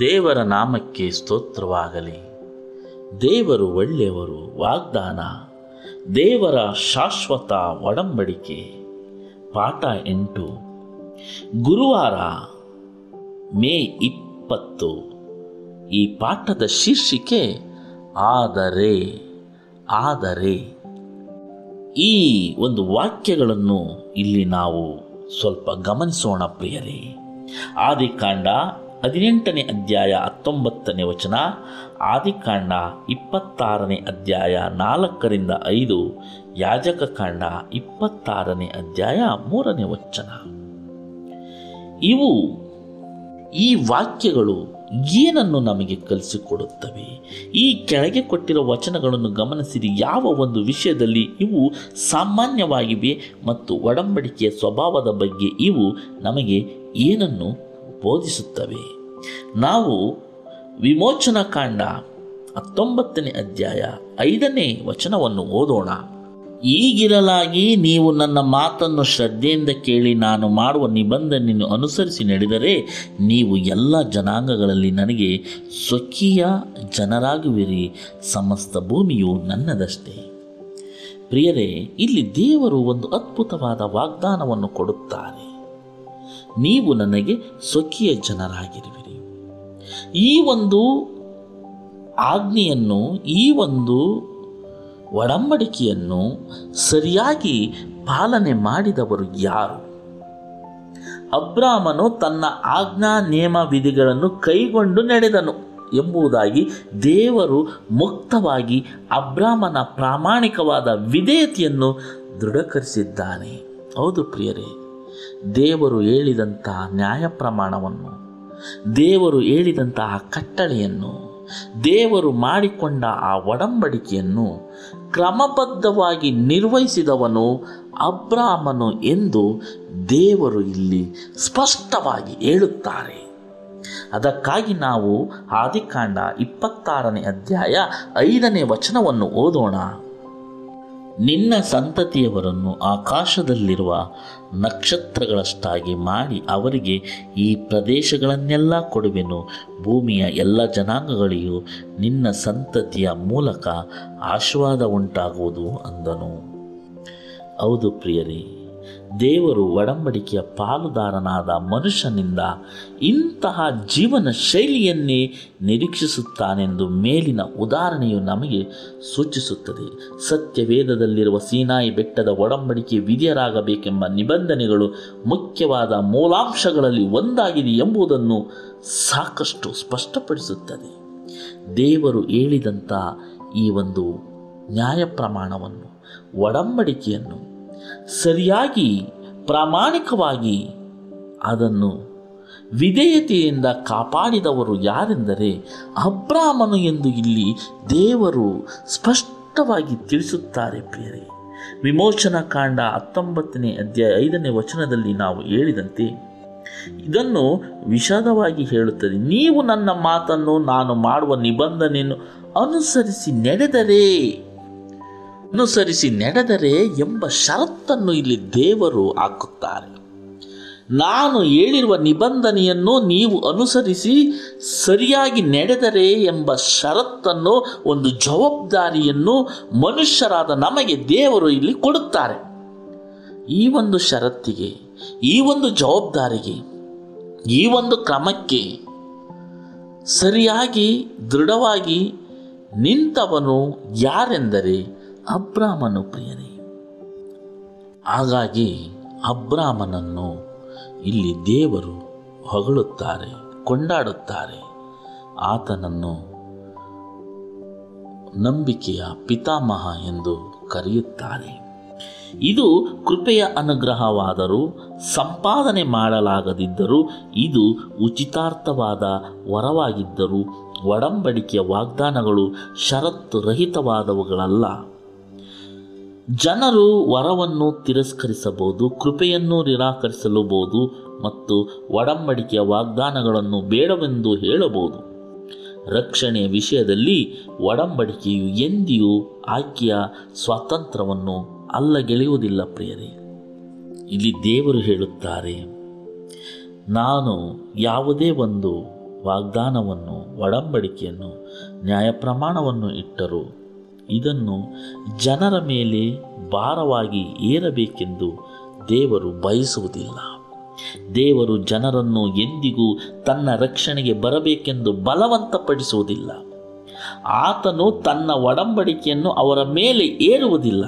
ದೇವರ ನಾಮಕ್ಕೆ ಸ್ತೋತ್ರವಾಗಲಿ. ದೇವರು ಒಳ್ಳೆಯವರು, ವಾಗ್ದಾನ. ದೇವರ ಶಾಶ್ವತ ಒಡಂಬಡಿಕೆ. ಪಾಠ ಎಂಟು. ಗುರುವಾರ ಮೇ ಇಪ್ಪತ್ತು. ಈ ಪಾಠದ ಶೀರ್ಷಿಕೆ, ಆದರೆ ಆದರೆ. ಈ ಒಂದು ವಾಕ್ಯಗಳನ್ನು ಇಲ್ಲಿ ನಾವು ಸ್ವಲ್ಪ ಗಮನಿಸೋಣ ಪ್ರಿಯರೇ. ಆದಿಕಾಂಡ ಹದಿನೆಂಟನೇ ಅಧ್ಯಾಯ ಹತ್ತೊಂಬತ್ತನೇ ವಚನ, ಆದಿಕಾಂಡ ಇಪ್ಪತ್ತಾರನೇ ಅಧ್ಯಾಯ ನಾಲ್ಕರಿಂದ ಐದು ಯಾಜಕ ಕಾಂಡ ಇಪ್ಪತ್ತಾರನೇ ಅಧ್ಯಾಯ ಮೂರನೇ ವಚನ. ಇವು ಈ ವಾಕ್ಯಗಳು ಏನನ್ನು ನಮಗೆ ಕಲಿಸಿಕೊಡುತ್ತವೆ? ಈ ಕೆಳಗೆ ಕೊಟ್ಟಿರೋ ವಚನಗಳನ್ನು ಗಮನಿಸಿರಿ. ಯಾವ ಒಂದು ವಿಷಯದಲ್ಲಿ ಇವು ಸಾಮಾನ್ಯವಾಗಿವೆ ಮತ್ತು ಒಡಂಬಡಿಕೆಯ ಸ್ವಭಾವದ ಬಗ್ಗೆ ಇವು ನಮಗೆ ಏನನ್ನು ಬೋಧಿಸುತ್ತವೆ? ನಾವು ವಿಮೋಚನಾ ಕಾಂಡ ಹತ್ತೊಂಬತ್ತನೇ ಅಧ್ಯಾಯ ಐದನೇ ವಚನವನ್ನು ಓದೋಣ. ಈಗಿರಲಾಗಿ ನೀವು ನನ್ನ ಮಾತನ್ನು ಶ್ರದ್ಧೆಯಿಂದ ಕೇಳಿ ನಾನು ಮಾಡುವ ನಿಬಂಧನೆಯನ್ನು ಅನುಸರಿಸಿ ನಡೆದರೆ ನೀವು ಎಲ್ಲ ಜನಾಂಗಗಳಲ್ಲಿ ನನಗೆ ಸ್ವಕೀಯ ಜನರಾಗುವಿರಿ. ಸಮಸ್ತ ಭೂಮಿಯು ನನ್ನದಷ್ಟೇ. ಪ್ರಿಯರೇ, ಇಲ್ಲಿ ದೇವರು ಒಂದು ಅದ್ಭುತವಾದ ವಾಗ್ದಾನವನ್ನು ಕೊಡುತ್ತಾರೆ. ನೀವು ನನಗೆ ಸ್ವಕೀಯ ಜನರಾಗಿರುವಿರಿ. ಈ ಒಂದು ಆಜ್ಞೆಯನ್ನು, ಈ ಒಂದು ಒಡಂಬಡಿಕೆಯನ್ನು ಸರಿಯಾಗಿ ಪಾಲನೆ ಮಾಡಿದವರು ಯಾರು? ಅಬ್ರಾಮನು ತನ್ನ ಆಜ್ಞಾ ನಿಯಮ ವಿಧಿಗಳನ್ನು ಕೈಗೊಂಡು ನಡೆದನು ಎಂಬುದಾಗಿ ದೇವರು ಮುಕ್ತವಾಗಿ ಅಬ್ರಾಮನ ಪ್ರಾಮಾಣಿಕವಾದ ವಿಧೇಯತೆಯನ್ನು ದೃಢೀಕರಿಸಿದ್ದಾನೆ. ಹೌದು ಪ್ರಿಯರೇ, ದೇವರು ಹೇಳಿದಂತಹ ನ್ಯಾಯ ಪ್ರಮಾಣವನ್ನು ದೇವರು ಹೇಳಿದಂತಹ ಕಟ್ಟಳೆಯನ್ನು ದೇವರು ಮಾಡಿಕೊಂಡ ಆ ಒಡಂಬಡಿಕೆಯನ್ನು ಕ್ರಮಬದ್ಧವಾಗಿ ನಿರ್ವಹಿಸಿದವನು ಅಬ್ರಾಮನು ಎಂದು ದೇವರು ಇಲ್ಲಿ ಸ್ಪಷ್ಟವಾಗಿ ಹೇಳುತ್ತಾರೆ. ಅದಕ್ಕಾಗಿ ನಾವು ಆದಿಕಾಂಡ ಇಪ್ಪತ್ತಾರನೇ ಅಧ್ಯಾಯ ಐದನೇ ವಚನವನ್ನು ಓದೋಣ. ನಿನ್ನ ಸಂತತಿಯವರನ್ನು ಆಕಾಶದಲ್ಲಿರುವ ನಕ್ಷತ್ರಗಳಷ್ಟಾಗಿ ಮಾಡಿ ಅವರಿಗೆ ಈ ಪ್ರದೇಶಗಳನ್ನೆಲ್ಲ ಕೊಡುವೆನು. ಭೂಮಿಯ ಎಲ್ಲ ಜನಾಂಗಗಳಿಗೂ ನಿನ್ನ ಸಂತತಿಯ ಮೂಲಕ ಆಶೀರ್ವಾದ ಉಂಟಾಗುವುದು ಅಂದನು. ಹೌದು ಪ್ರಿಯರೇ ದೇವರು ಒಡಂಬಡಿಕೆಯ ಪಾಲುದಾರನಾದ ಮನುಷ್ಯನಿಂದ ಇಂತಹ ಜೀವನ ಶೈಲಿಯನ್ನೇ ನಿರೀಕ್ಷಿಸುತ್ತಾನೆಂದು ಮೇಲಿನ ಉದಾಹರಣೆಯು ನಮಗೆ ಸೂಚಿಸುತ್ತದೆ. ಸತ್ಯವೇದದಲ್ಲಿರುವ ಸೀನಾಯಿ ಬೆಟ್ಟದ ಒಡಂಬಡಿಕೆ ವಿಧಿಯರಾಗಬೇಕೆಂಬ ನಿಬಂಧನೆಗಳು ಮುಖ್ಯವಾದ ಮೂಲಾಂಶಗಳಲ್ಲಿ ಒಂದಾಗಿದೆ ಎಂಬುದನ್ನು ಸಾಕಷ್ಟು ಸ್ಪಷ್ಟಪಡಿಸುತ್ತದೆ. ದೇವರು ಹೇಳಿದಂಥ ಈ ಒಂದು ನ್ಯಾಯ ಪ್ರಮಾಣವನ್ನು ಒಡಂಬಡಿಕೆಯನ್ನು ಸರಿಯಾಗಿ, ಪ್ರಾಮಾಣಿಕವಾಗಿ ಅದನ್ನು ವಿಧೇಯತೆಯಿಂದ ಕಾಪಾಡಿದವರು ಯಾರೆಂದರೆ ಅಬ್ರಾಹ್ಮನು ಎಂದು ಇಲ್ಲಿ ದೇವರು ಸ್ಪಷ್ಟವಾಗಿ ತಿಳಿಸುತ್ತಾರೆ ಪ್ರಿಯರೇ. ವಿಮೋಚನಾ ಕಾಂಡ ಹತ್ತೊಂಬತ್ತನೇ ಅಧ್ಯಾಯ ಐದನೇ ವಚನದಲ್ಲಿ ನಾವು ಹೇಳಿದಂತೆ, ಇದನ್ನು ವಿಷಾದವಾಗಿ ಹೇಳುತ್ತದೆ. ನೀವು ನನ್ನ ಮಾತನ್ನು ನಾನು ಮಾಡುವ ನಿಬಂಧನೆಯನ್ನು ಅನುಸರಿಸಿ ನಡೆದರೆ. ಅನುಸರಿಸಿ ನಡೆದರೆ ಎಂಬ ಷರತ್ತನ್ನು ಇಲ್ಲಿ ದೇವರು ಹಾಕುತ್ತಾರೆ. ನಾನು ಹೇಳಿರುವ ನಿಬಂಧನೆಯನ್ನು ನೀವು ಅನುಸರಿಸಿ ಸರಿಯಾಗಿ ನಡೆದರೆ ಎಂಬ ಷರತ್ತನ್ನು, ಒಂದು ಜವಾಬ್ದಾರಿಯನ್ನು ಮನುಷ್ಯರಾದ ನಮಗೆ ದೇವರು ಇಲ್ಲಿ ಕೊಡುತ್ತಾರೆ. ಈ ಒಂದು ಷರತ್ತಿಗೆ, ಈ ಒಂದು ಜವಾಬ್ದಾರಿಗೆ, ಈ ಒಂದು ಕ್ರಮಕ್ಕೆ ಸರಿಯಾಗಿ, ದೃಢವಾಗಿ ನಿಂತವನು ಯಾರೆಂದರೆ ಅಬ್ರಾಮನು ಪ್ರಿಯನೇ. ಹಾಗಾಗಿ ಅಬ್ರಾಮನನ್ನು ಇಲ್ಲಿ ದೇವರು ಹೊಗಳುತ್ತಾರೆ, ಕೊಂಡಾಡುತ್ತಾರೆ. ಆತನನ್ನು ನಂಬಿಕೆಯ ಪಿತಾಮಹ ಎಂದು ಕರೆಯುತ್ತಾರೆ. ಇದು ಕೃಪೆಯ ಅನುಗ್ರಹವಾದರೂ, ಸಂಪಾದನೆ ಮಾಡಲಾಗದಿದ್ದರೂ, ಇದು ಉಚಿತಾರ್ಥವಾದ ವರವಾಗಿದ್ದರೂ, ಒಡಂಬಡಿಕೆಯ ವಾಗ್ದಾನಗಳು ಷರತ್ತು ರಹಿತವಾದವುಗಳಲ್ಲ ಜನರು ವರವನ್ನು ತಿರಸ್ಕರಿಸಬಹುದು, ಕೃಪೆಯನ್ನು ನಿರಾಕರಿಸಲೂಬಹುದು ಮತ್ತು ಒಡಂಬಡಿಕೆಯ ವಾಗ್ದಾನಗಳನ್ನು ಬೇಡವೆಂದು ಹೇಳಬಹುದು. ರಕ್ಷಣೆಯ ವಿಷಯದಲ್ಲಿ ಒಡಂಬಡಿಕೆಯು ಎಂದಿಯೂ ಆಕೆಯ ಸ್ವಾತಂತ್ರ್ಯವನ್ನು ಅಲ್ಲಗೆಳೆಯುವುದಿಲ್ಲ ಪ್ರಿಯರೇ. ಇಲ್ಲಿ ದೇವರು ಹೇಳುತ್ತಾರೆ, ನಾನು ಯಾವುದೇ ಒಂದು ವಾಗ್ದಾನವನ್ನು, ಒಡಂಬಡಿಕೆಯನ್ನು ನ್ಯಾಯ ಪ್ರಮಾಣವನ್ನು ಇಟ್ಟರೂ ಇದನ್ನು ಜನರ ಮೇಲೆ ಭಾರವಾಗಿ ಏರಬೇಕೆಂದು ದೇವರು ಬಯಸುವುದಿಲ್ಲ. ದೇವರು ಜನರನ್ನು ಎಂದಿಗೂ ತನ್ನ ರಕ್ಷಣೆಗೆ ಬರಬೇಕೆಂದು ಬಲವಂತಪಡಿಸುವುದಿಲ್ಲ. ಆತನು ತನ್ನ ಒಡಂಬಡಿಕೆಯನ್ನು ಅವರ ಮೇಲೆ ಏರುವುದಿಲ್ಲ.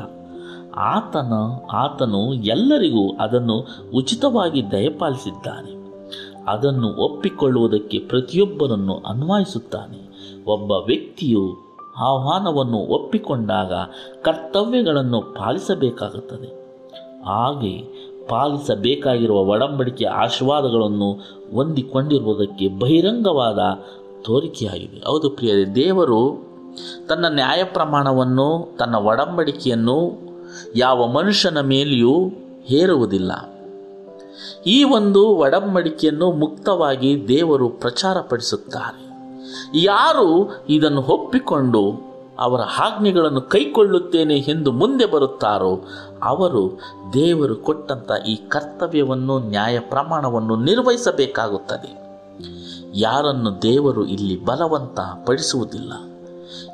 ಆತನ, ಆತನು ಎಲ್ಲರಿಗೂ ಅದನ್ನು ಉಚಿತವಾಗಿ ದಯಪಾಲಿಸಿದ್ದಾನೆ. ಅದನ್ನು ಒಪ್ಪಿಕೊಳ್ಳುವುದಕ್ಕೆ ಪ್ರತಿಯೊಬ್ಬರನ್ನು ಅನ್ವಯಿಸುತ್ತಾನೆ. ಒಬ್ಬ ವ್ಯಕ್ತಿಯು ಆಹ್ವಾನವನ್ನು ಒಪ್ಪಿಕೊಂಡಾಗ ಕರ್ತವ್ಯಗಳನ್ನು ಪಾಲಿಸಬೇಕಾಗುತ್ತದೆ. ಹಾಗೆ ಪಾಲಿಸಬೇಕಾಗಿರುವ ಒಡಂಬಡಿಕೆ ಆಶೀರ್ವಾದಗಳನ್ನು ಹೊಂದಿಕೊಂಡಿರುವುದಕ್ಕೆ ಬಹಿರಂಗವಾದ ತೋರಿಕೆಯಾಗಿದೆ. ಹೌದು ಪ್ರಿಯರೇ, ದೇವರು ತನ್ನ ನ್ಯಾಯ ಪ್ರಮಾಣವನ್ನು ತನ್ನ ಒಡಂಬಡಿಕೆಯನ್ನು ಯಾವ ಮನುಷ್ಯನ ಮೇಲೆಯೂ ಹೇರುವುದಿಲ್ಲ. ಈ ಒಂದು ಒಡಂಬಡಿಕೆಯನ್ನು ಮುಕ್ತವಾಗಿ ದೇವರು ಪ್ರಚಾರಪಡಿಸುತ್ತಾರೆ. ಯಾರು ಇದನ್ನು ಒಪ್ಪಿಕೊಂಡು ಅವರ ಆಜ್ಞೆಗಳನ್ನು ಕೈಕೊಳ್ಳುತ್ತೇನೆ ಎಂದು ಮುಂದೆ ಬರುತ್ತಾರೋ, ಅವರು ದೇವರು ಕೊಟ್ಟಂಥ ಈ ಕರ್ತವ್ಯವನ್ನು, ನ್ಯಾಯ ಪ್ರಮಾಣವನ್ನು ನಿರ್ವಹಿಸಬೇಕಾಗುತ್ತದೆ. ಯಾರನ್ನು ದೇವರು ಇಲ್ಲಿ ಬಲವಂತ ಪಡಿಸುವುದಿಲ್ಲ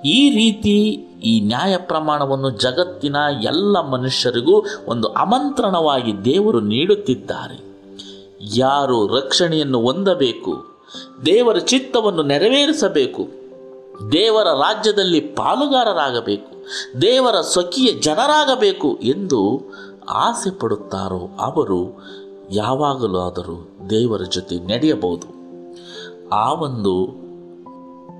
ಈ ರೀತಿ ಈ ನ್ಯಾಯ ಪ್ರಮಾಣವನ್ನು ಜಗತ್ತಿನ ಎಲ್ಲ ಮನುಷ್ಯರಿಗೂ ಒಂದು ಆಮಂತ್ರಣವಾಗಿ ದೇವರು ನೀಡುತ್ತಿದ್ದಾರೆ. ಯಾರು ರಕ್ಷಣೆಯನ್ನು ಹೊಂದಬೇಕು ದೇವರ ಚಿತ್ತವನ್ನು ನೆರವೇರಿಸಬೇಕು. ದೇವರ ರಾಜ್ಯದಲ್ಲಿ ಪಾಲುಗಾರರಾಗಬೇಕು. ದೇವರ ಸ್ವಕೀಯ ಜನರಾಗಬೇಕು ಎಂದು ಆಸೆ ಪಡುತ್ತಾರೋ ಅವರು ಯಾವಾಗಲೂ ಆದರೂ ದೇವರ ಜೊತೆ ನಡೆಯಬಹುದು. ಆ ಒಂದು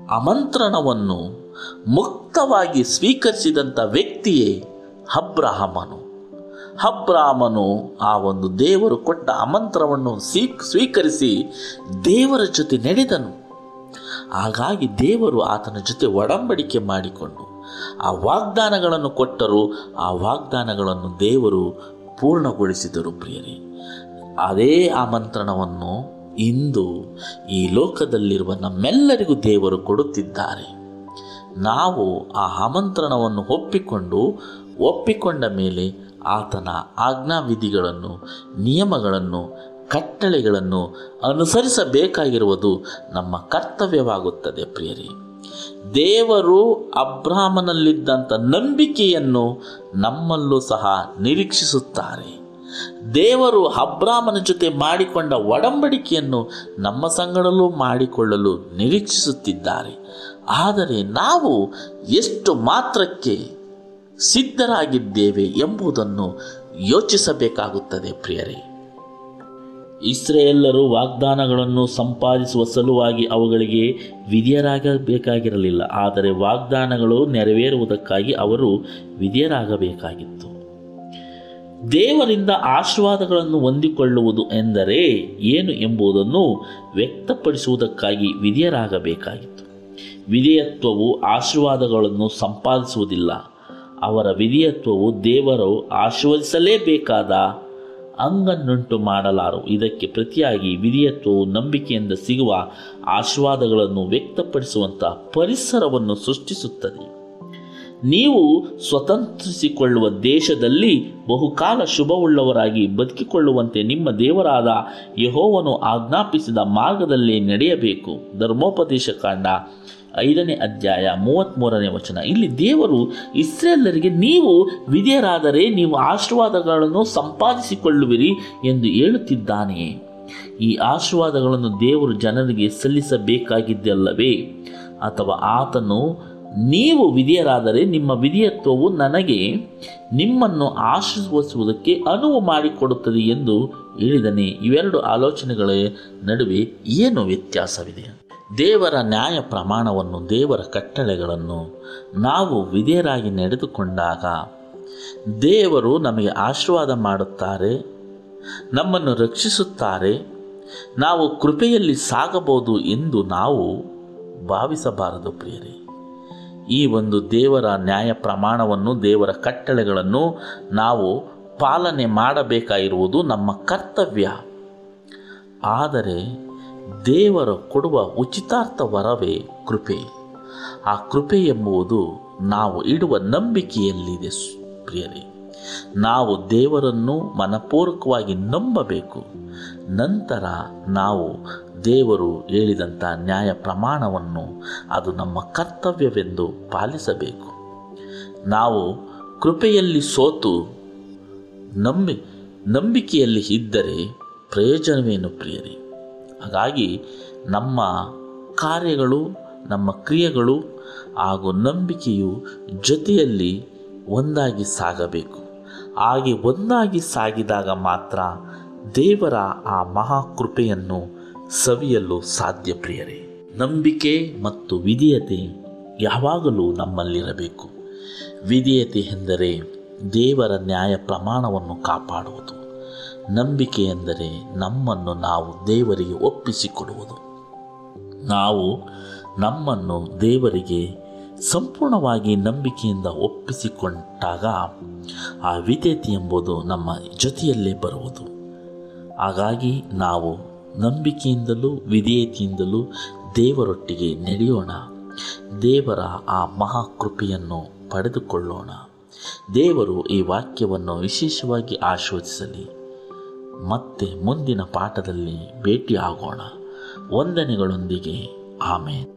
ಆಮಂತ್ರಣವನ್ನು ಮುಕ್ತವಾಗಿ ಸ್ವೀಕರಿಸಿದಂಥ ವ್ಯಕ್ತಿಯೇ ಅಬ್ರಹಾಮನು. ಅಬ್ರಾಹ್ಮನು ಆ ಒಂದು ದೇವರು ಕೊಟ್ಟ ಆಮಂತ್ರವನ್ನು ಸ್ವೀ ಸ್ವೀಕರಿಸಿ ದೇವರ ಜೊತೆ ನಡೆದನು. ಹಾಗಾಗಿ ದೇವರು ಆತನ ಜೊತೆ ಒಡಂಬಡಿಕೆ ಮಾಡಿಕೊಂಡು ಆ ವಾಗ್ದಾನಗಳನ್ನು ಕೊಟ್ಟರು. ಆ ವಾಗ್ದಾನಗಳನ್ನು ದೇವರು ಪೂರ್ಣಗೊಳಿಸಿದರು ಪ್ರಿಯರೇ. ಅದೇ ಆಮಂತ್ರಣವನ್ನು ಇಂದು ಈ ಲೋಕದಲ್ಲಿರುವ ನಮ್ಮೆಲ್ಲರಿಗೂ ದೇವರು ಕೊಡುತ್ತಿದ್ದಾರೆ. ನಾವು ಆ ಆಮಂತ್ರಣವನ್ನು ಒಪ್ಪಿಕೊಂಡು, ಒಪ್ಪಿಕೊಂಡ ಮೇಲೆ ಆತನ ಆಜ್ಞಾವಿಧಿಗಳನ್ನು, ನಿಯಮಗಳನ್ನು, ಕಟ್ಟಳೆಗಳನ್ನು ಅನುಸರಿಸಬೇಕಾಗಿರುವುದು ನಮ್ಮ ಕರ್ತವ್ಯವಾಗುತ್ತದೆ ಪ್ರಿಯರಿ. ದೇವರು ಅಬ್ರಾಹ್ಮನಲ್ಲಿದ್ದಂಥ ನಂಬಿಕೆಯನ್ನು ನಮ್ಮಲ್ಲೂ ಸಹ ನಿರೀಕ್ಷಿಸುತ್ತಾರೆ. ದೇವರು ಅಬ್ರಾಹ್ಮನ ಜೊತೆ ಮಾಡಿಕೊಂಡ ಒಡಂಬಡಿಕೆಯನ್ನು ನಮ್ಮ ಸಂಗಡಲ್ಲೂ ಮಾಡಿಕೊಳ್ಳಲು ನಿರೀಕ್ಷಿಸುತ್ತಿದ್ದಾರೆ. ಆದರೆ ನಾವು ಎಷ್ಟು ಮಾತ್ರಕ್ಕೆ ಸಿದ್ಧರಾಗಿದ್ದೇವೆ ಎಂಬುದನ್ನು ಯೋಚಿಸಬೇಕಾಗುತ್ತದೆ ಪ್ರಿಯರೇ. ಇಸ್ರೇಲರು ವಾಗ್ದಾನಗಳನ್ನು ಸಂಪಾದಿಸುವ ಸಲುವಾಗಿ ಅವುಗಳಿಗೆ ವಿಧಿಯರಾಗಬೇಕಾಗಿರಲಿಲ್ಲ, ಆದರೆ ವಾಗ್ದಾನಗಳು ನೆರವೇರುವುದಕ್ಕಾಗಿ ಅವರು ವಿಧಿಯರಾಗಬೇಕಾಗಿತ್ತು. ದೇವರಿಂದ ಆಶೀರ್ವಾದಗಳನ್ನು ಹೊಂದಿಕೊಳ್ಳುವುದು ಎಂದರೆ ಏನು ಎಂಬುದನ್ನು ವ್ಯಕ್ತಪಡಿಸುವುದಕ್ಕಾಗಿ ವಿಧಿಯರಾಗಬೇಕಾಗಿತ್ತು. ವಿಧೇಯತ್ವವು ಆಶೀರ್ವಾದಗಳನ್ನು ಸಂಪಾದಿಸುವುದಿಲ್ಲ ಅವರ ವಿಧಿಯತ್ವವು ದೇವರು ಆಶೀರ್ವದಿಸಲೇಬೇಕಾದ ಅಂಗನ್ನುಂಟು ಮಾಡಲಾರು. ಇದಕ್ಕೆ ಪ್ರತಿಯಾಗಿ ವಿಧಿಯತ್ವವು ನಂಬಿಕೆಯಿಂದ ಸಿಗುವ ಆಶೀರ್ವಾದಗಳನ್ನು ವ್ಯಕ್ತಪಡಿಸುವಂಥ ಪರಿಸರವನ್ನು ಸೃಷ್ಟಿಸುತ್ತದೆ. ನೀವು ಸ್ವತಂತ್ರಿಸಿಕೊಳ್ಳುವ ದೇಶದಲ್ಲಿ ಬಹುಕಾಲ ಶುಭವುಳ್ಳವರಾಗಿ ಬದುಕಿಕೊಳ್ಳುವಂತೆ ನಿಮ್ಮ ದೇವರಾದ ಯಹೋವನು ಆಜ್ಞಾಪಿಸಿದ ಮಾರ್ಗದಲ್ಲಿ ನಡೆಯಬೇಕು. ಧರ್ಮೋಪದೇಶ ಕಾಂಡ ಐದನೇ ಅಧ್ಯಾಯ ಮೂವತ್ತ್ಮೂರನೇ ವಚನ. ಇಲ್ಲಿ ದೇವರು ಇಸ್ರೇಲರಿಗೆ ನೀವು ವಿಧೇಯರಾದರೆ ನೀವು ಆಶೀರ್ವಾದಗಳನ್ನು ಸಂಪಾದಿಸಿಕೊಳ್ಳುವಿರಿ ಎಂದು ಹೇಳುತ್ತಿದ್ದಾನೆಯೇ ಈ ಆಶೀರ್ವಾದಗಳನ್ನು ದೇವರು ಜನರಿಗೆ ಸಲ್ಲಿಸಬೇಕಾಗಿದ್ದಲ್ಲವೇ? ಅಥವಾ ಆತನು, ನೀವು ವಿಧಿಯರಾದರೆ ನಿಮ್ಮ ವಿಧಿಯತ್ವವು ನನಗೆ ನಿಮ್ಮನ್ನು ಆಶೀರ್ವದಿಸುವುದಕ್ಕೆ ಅನುವು ಮಾಡಿಕೊಡುತ್ತದೆ ಎಂದು ಹೇಳಿದನೆ. ಇವೆರಡು ಆಲೋಚನೆಗಳ ನಡುವೆ ಏನು ವ್ಯತ್ಯಾಸವಿದೆ. ದೇವರ ನ್ಯಾಯ ಪ್ರಮಾಣವನ್ನು, ದೇವರ ಕಟ್ಟಳೆಗಳನ್ನು ನಾವು ವಿಧೇಯರಾಗಿ ನಡೆದುಕೊಂಡಾಗ ದೇವರು ನಮಗೆ ಆಶೀರ್ವಾದ ಮಾಡುತ್ತಾರೆ, ನಮ್ಮನ್ನು ರಕ್ಷಿಸುತ್ತಾರೆ, ನಾವು ಕೃಪೆಯಲ್ಲಿ ಸಾಗಬಹುದು ಎಂದು ನಾವು ಭಾವಿಸಬಾರದು ಪ್ರಿಯರೇ. ಈ ಒಂದು ದೇವರ ನ್ಯಾಯ ಪ್ರಮಾಣವನ್ನು, ದೇವರ ಕಟ್ಟಳೆಗಳನ್ನು ನಾವು ಪಾಲನೆ ಮಾಡಬೇಕಾಗಿರುವುದು ನಮ್ಮ ಕರ್ತವ್ಯ. ಆದರೆ ದೇವರು ಕೊಡುವ ಉಚಿತಾರ್ಥ ವರವೇ ಕೃಪೆ. ಆ ಕೃಪೆ ಎಂಬುದು ನಾವು ಇಡುವ ನಂಬಿಕೆಯಲ್ಲಿದೆ ಪ್ರಿಯರೇ. ನಾವು ದೇವರನ್ನು ಮನಪೂರ್ವಕವಾಗಿ ನಂಬಬೇಕು. ನಂತರ ನಾವು ದೇವರು ಹೇಳಿದಂಥ ನ್ಯಾಯ ಪ್ರಮಾಣವನ್ನು ಅದು ನಮ್ಮ ಕರ್ತವ್ಯವೆಂದು ಪಾಲಿಸಬೇಕು. ನಾವು ಕೃಪೆಯಲ್ಲಿ ಸೋತು ನಂಬಿ, ನಂಬಿಕೆಯಲ್ಲಿ ಇದ್ದರೆ ಪ್ರಯೋಜನವೇನು ಪ್ರಿಯರೇ? ಹಾಗಾಗಿ ನಮ್ಮ ಕಾರ್ಯಗಳು, ನಮ್ಮ ಕ್ರಿಯೆಗಳು ಹಾಗೂ ನಂಬಿಕೆಯು ಜೊತೆಯಲ್ಲಿ ಒಂದಾಗಿ ಸಾಗಬೇಕು. ಹಾಗೆ ಒಂದಾಗಿ ಸಾಗಿದಾಗ ಮಾತ್ರ ದೇವರ ಆ ಮಹಾಕೃಪೆಯನ್ನು ಸವಿಯಲು ಸಾಧ್ಯ ಪ್ರಿಯರೇ. ನಂಬಿಕೆ ಮತ್ತು ವಿಧೇಯತೆ ಯಾವಾಗಲೂ ನಮ್ಮಲ್ಲಿರಬೇಕು. ವಿಧೇಯತೆ ಎಂದರೆ ದೇವರ ನ್ಯಾಯ ಪ್ರಮಾಣವನ್ನು ಕಾಪಾಡುವುದು. ನಂಬಿಕೆ ಎಂದರೆ ನಮ್ಮನ್ನು ನಾವು ದೇವರಿಗೆ ಒಪ್ಪಿಸಿಕೊಡುವುದು. ನಾವು ನಮ್ಮನ್ನು ದೇವರಿಗೆ ಸಂಪೂರ್ಣವಾಗಿ ನಂಬಿಕೆಯಿಂದ ಒಪ್ಪಿಸಿಕೊಂಡಾಗ ಆ ವಿಧೇಯತೆ ಎಂಬುದು ನಮ್ಮ ಜೊತೆಯಲ್ಲೇ ಬರುವುದು. ಹಾಗಾಗಿ ನಾವು ನಂಬಿಕೆಯಿಂದಲೂ ವಿಧೇಯತೆಯಿಂದಲೂ ದೇವರೊಟ್ಟಿಗೆ ನಡೆಯೋಣ. ದೇವರ ಆ ಮಹಾಕೃಪೆಯನ್ನು ಪಡೆದುಕೊಳ್ಳೋಣ. ದೇವರು ಈ ವಾಕ್ಯವನ್ನು ವಿಶೇಷವಾಗಿ ಆಶೀರ್ವದಿಸಲಿ. ಮತ್ತೆ ಮುಂದಿನ ಪಾಠದಲ್ಲಿ ಭೇಟಿಯಾಗೋಣ. ವಂದನೆಗಳೊಂದಿಗೆ. ಆಮೇಲೆ